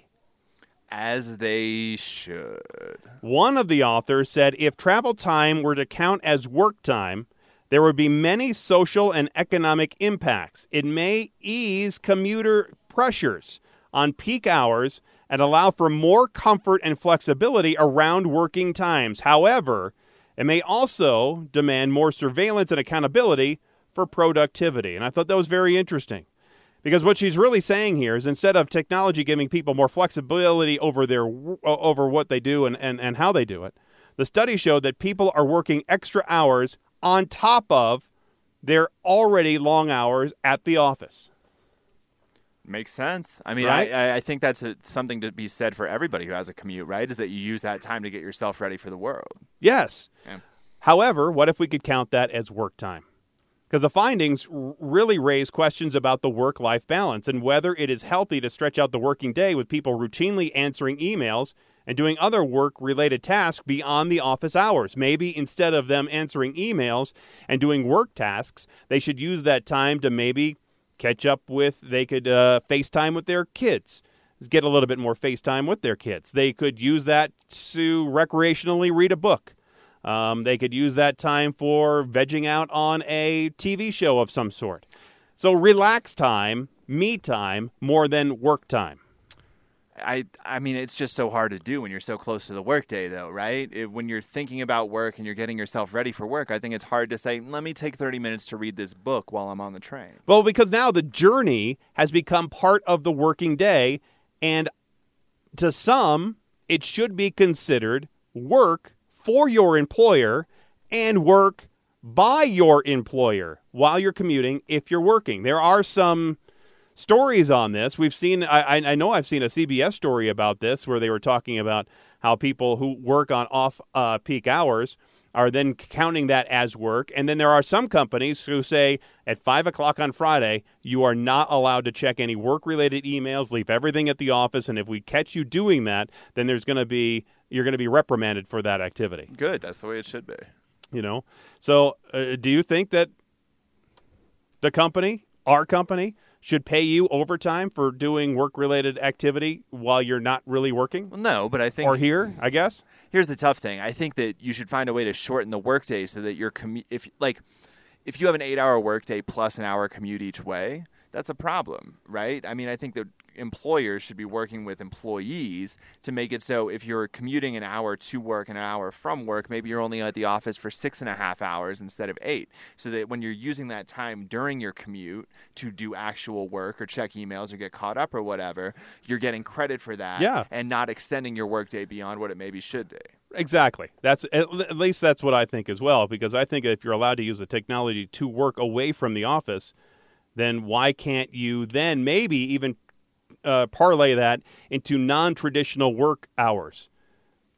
B: As they should.
A: One of the authors said if travel time were to count as work time, there would be many social and economic impacts. It may ease commuter pressures on peak hours and allow for more comfort and flexibility around working times. However, it may also demand more surveillance and accountability for productivity. And I thought that was very interesting. Because what she's really saying here is instead of technology giving people more flexibility over their over what they do and, and, and how they do it, the study showed that people are working extra hours on top of their already long hours at the office.
B: Makes sense. I mean,
A: Right?
B: I, I, think that's a, something to be said for everybody who has a commute, right? Is that you use that time to get yourself ready for the world.
A: Yes.
B: Yeah.
A: However, what if we could count that as work time? Because the findings really raise questions about the work life balance and whether it is healthy to stretch out the working day with people routinely answering emails and doing other work related tasks beyond the office hours. Maybe instead of them answering emails and doing work tasks, they should use that time to maybe catch up with. They could uh, FaceTime with their kids, get a little bit more FaceTime with their kids. They could use that to recreationally read a book. Um, they could use that time for vegging out on a TV show of some sort. So relax time, me time, more than work time.
B: I I mean it's just so hard to do when you're so close to the workday though, right? It, when you're thinking about work and you're getting yourself ready for work, I think it's hard to say, "Let me take 30 minutes to read this book while I'm on the train."
A: Well, because now the journey has become part of the working day, and to some, it should be considered work for your employer and work by your employer while you're commuting if you're working. There are some stories on this. We've seen, I, I know I've seen a CBS story about this where they were talking about how people who work on off uh, peak hours are then counting that as work. And then there are some companies who say at five o'clock on Friday, you are not allowed to check any work related emails, leave everything at the office. And if we catch you doing that, then there's going to be, you're going to be reprimanded for that activity,
B: Good, that's the way it should be.
A: you know? So uh, do you think that the company, our company, should pay you overtime for doing work related activity while you're not really working?
B: Well, no, but I think
A: Or here, I guess?
B: here's the tough thing. I think that you should find a way to shorten the workday so that your commu- if like if you have an 8-hour workday plus an hour commute each way, that's a problem, right? I mean, I think that employers should be working with employees to make it so if you're commuting an hour to work and an hour from work, maybe you're only at the office for six and a half hours instead of eight. So that when you're using that time during your commute to do actual work or check emails or get caught up or whatever, you're getting credit for that
A: Yeah.
B: and not extending your workday beyond what it maybe should be.
A: Exactly. That's at, at least that's what I think as well. Because I think if you're allowed to use the technology to work away from the office, then why can't you then maybe even uh, parlay that into non-traditional work hours?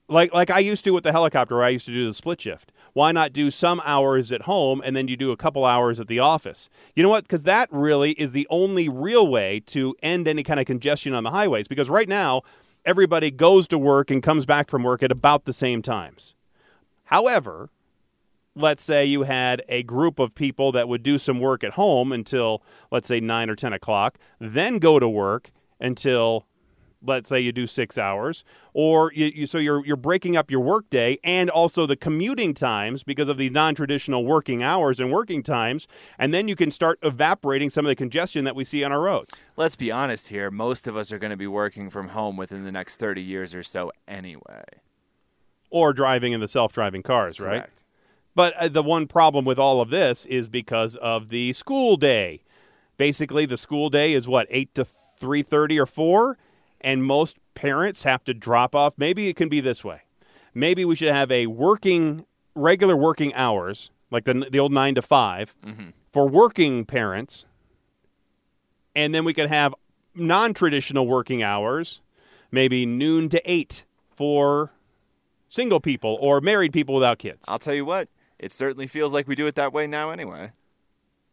A: Like like I used to with the helicopter, I used to do the split shift. Why not do some hours at home and then you do a couple hours at the office? You know what? Because that really is the only real way to end any kind of congestion on the highways. Because right now, everybody goes to work and comes back from work at about the same times. However, let's say you had a group of people that would do some work at home until, let's say, 9 or 10 o'clock, then go to work until, let's say, you do six hours, or you, you, so you're, you're breaking up your workday and also the commuting times because of the non traditional working hours and working times, and then you can start evaporating some of the congestion that we see on our roads.
B: Let's be honest here. Most of us are going to be working from home within the next 30 years or so anyway.
A: Or driving in the self driving cars, right?
B: Correct.
A: But uh, the one problem with all of this is because of the school day. Basically, the school day is what eight to three thirty or four, and most parents have to drop off. Maybe it can be this way. Maybe we should have a working, regular working hours, like the the old nine to 5 for working parents, and then we could have non-traditional working hours, maybe noon to eight for single people or married people without kids.
B: I'll tell you what, it certainly feels like we do it that way now anyway.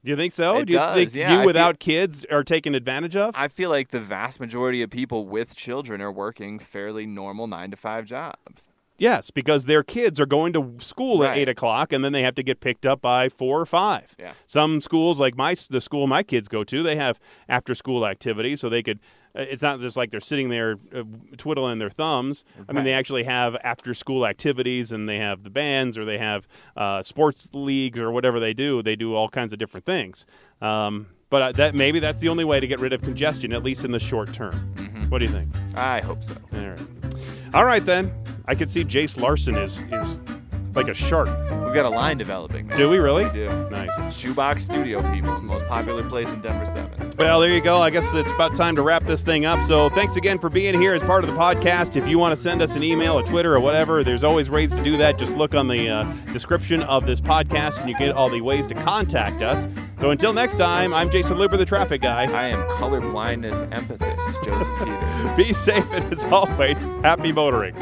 A: Do you think so?
B: It
A: Do you
B: does,
A: think
B: yeah, I
A: you
B: feel-
A: without kids are taken advantage of?
B: I feel like the vast majority of people with children are working fairly normal 9 to 5 jobs.
A: Yes, because their kids are going to school at
B: Right.
A: eight o'clock, and then they have to get picked up by four or five.
B: Yeah.
A: Some schools, like my the school my kids go to, they have after school activities, so they could. uh, It's not just like they're sitting there uh, twiddling their thumbs. I mean, they actually have after school activities, and they have the bands, or they have uh, sports leagues, or whatever they do. They do all kinds of different things. Um, but uh, that maybe that's the only way to get rid of congestion, at least in the short term.
B: Mm-hmm.
A: What do you think?
B: I hope so.
A: All right. All right then. I could see Jace Larson is is like a shark.
B: We've got a line developing, man.
A: Do we really?
B: We do.
A: Nice.
B: Shoebox Studio people, the most popular place in Denver 7.
A: Well, there you go. I guess it's about time to wrap this thing up. So thanks again for being here as part of the podcast. If you want to send us an email or Twitter or whatever, there's always ways to do that. Just look on the uh, description of this podcast and you get all the ways to contact us. So until next time, I'm Jayson Luber, the traffic guy.
B: I am colorblindness empathist, Joseph Peters. <laughs>
A: Be safe and as always, happy motoring.